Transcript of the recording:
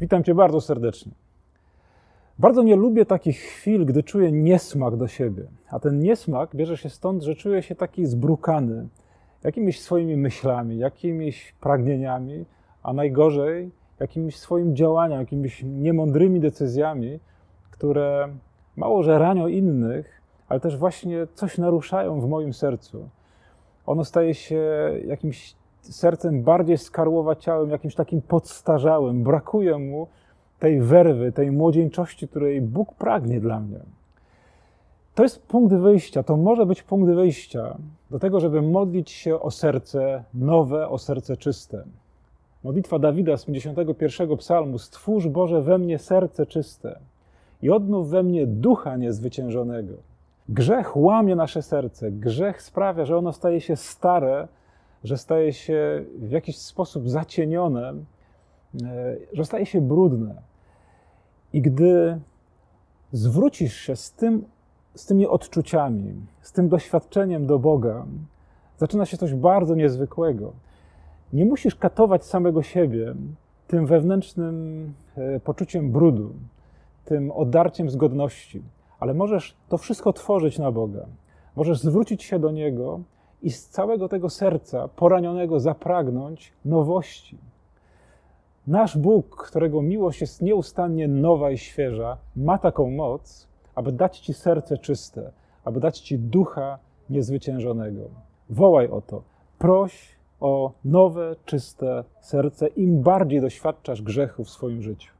Witam Cię bardzo serdecznie. Bardzo nie lubię takich chwil, gdy czuję niesmak do siebie. A ten niesmak bierze się stąd, że czuję się taki zbrukany jakimiś swoimi myślami, jakimiś pragnieniami, a najgorzej jakimiś swoim działaniami, jakimiś niemądrymi decyzjami, które mało że ranią innych, ale też właśnie coś naruszają w moim sercu. Ono staje się jakimś sercem bardziej skarłowaciałym, jakimś takim podstarzałym. Brakuje mu tej werwy, tej młodzieńczości, której Bóg pragnie dla mnie. To jest punkt wyjścia, to może być punkt wyjścia do tego, żeby modlić się o serce nowe, o serce czyste. Modlitwa Dawida z 51 psalmu: Stwórz Boże we mnie serce czyste i odnów we mnie ducha niezwyciężonego. Grzech łamie nasze serce, grzech sprawia, że ono staje się stare, że staje się w jakiś sposób zacienione, e, że staje się brudne. I gdy zwrócisz się z, tym, z tymi odczuciami, z tym doświadczeniem do Boga, zaczyna się coś bardzo niezwykłego. Nie musisz katować samego siebie tym wewnętrznym e, poczuciem brudu, tym odarciem z godności, ale możesz to wszystko tworzyć na Boga. Możesz zwrócić się do Niego i z całego tego serca poranionego zapragnąć nowości. Nasz Bóg, którego miłość jest nieustannie nowa i świeża, ma taką moc, aby dać Ci serce czyste, aby dać Ci ducha niezwyciężonego. Wołaj o to. Proś o nowe, czyste serce, im bardziej doświadczasz grzechu w swoim życiu.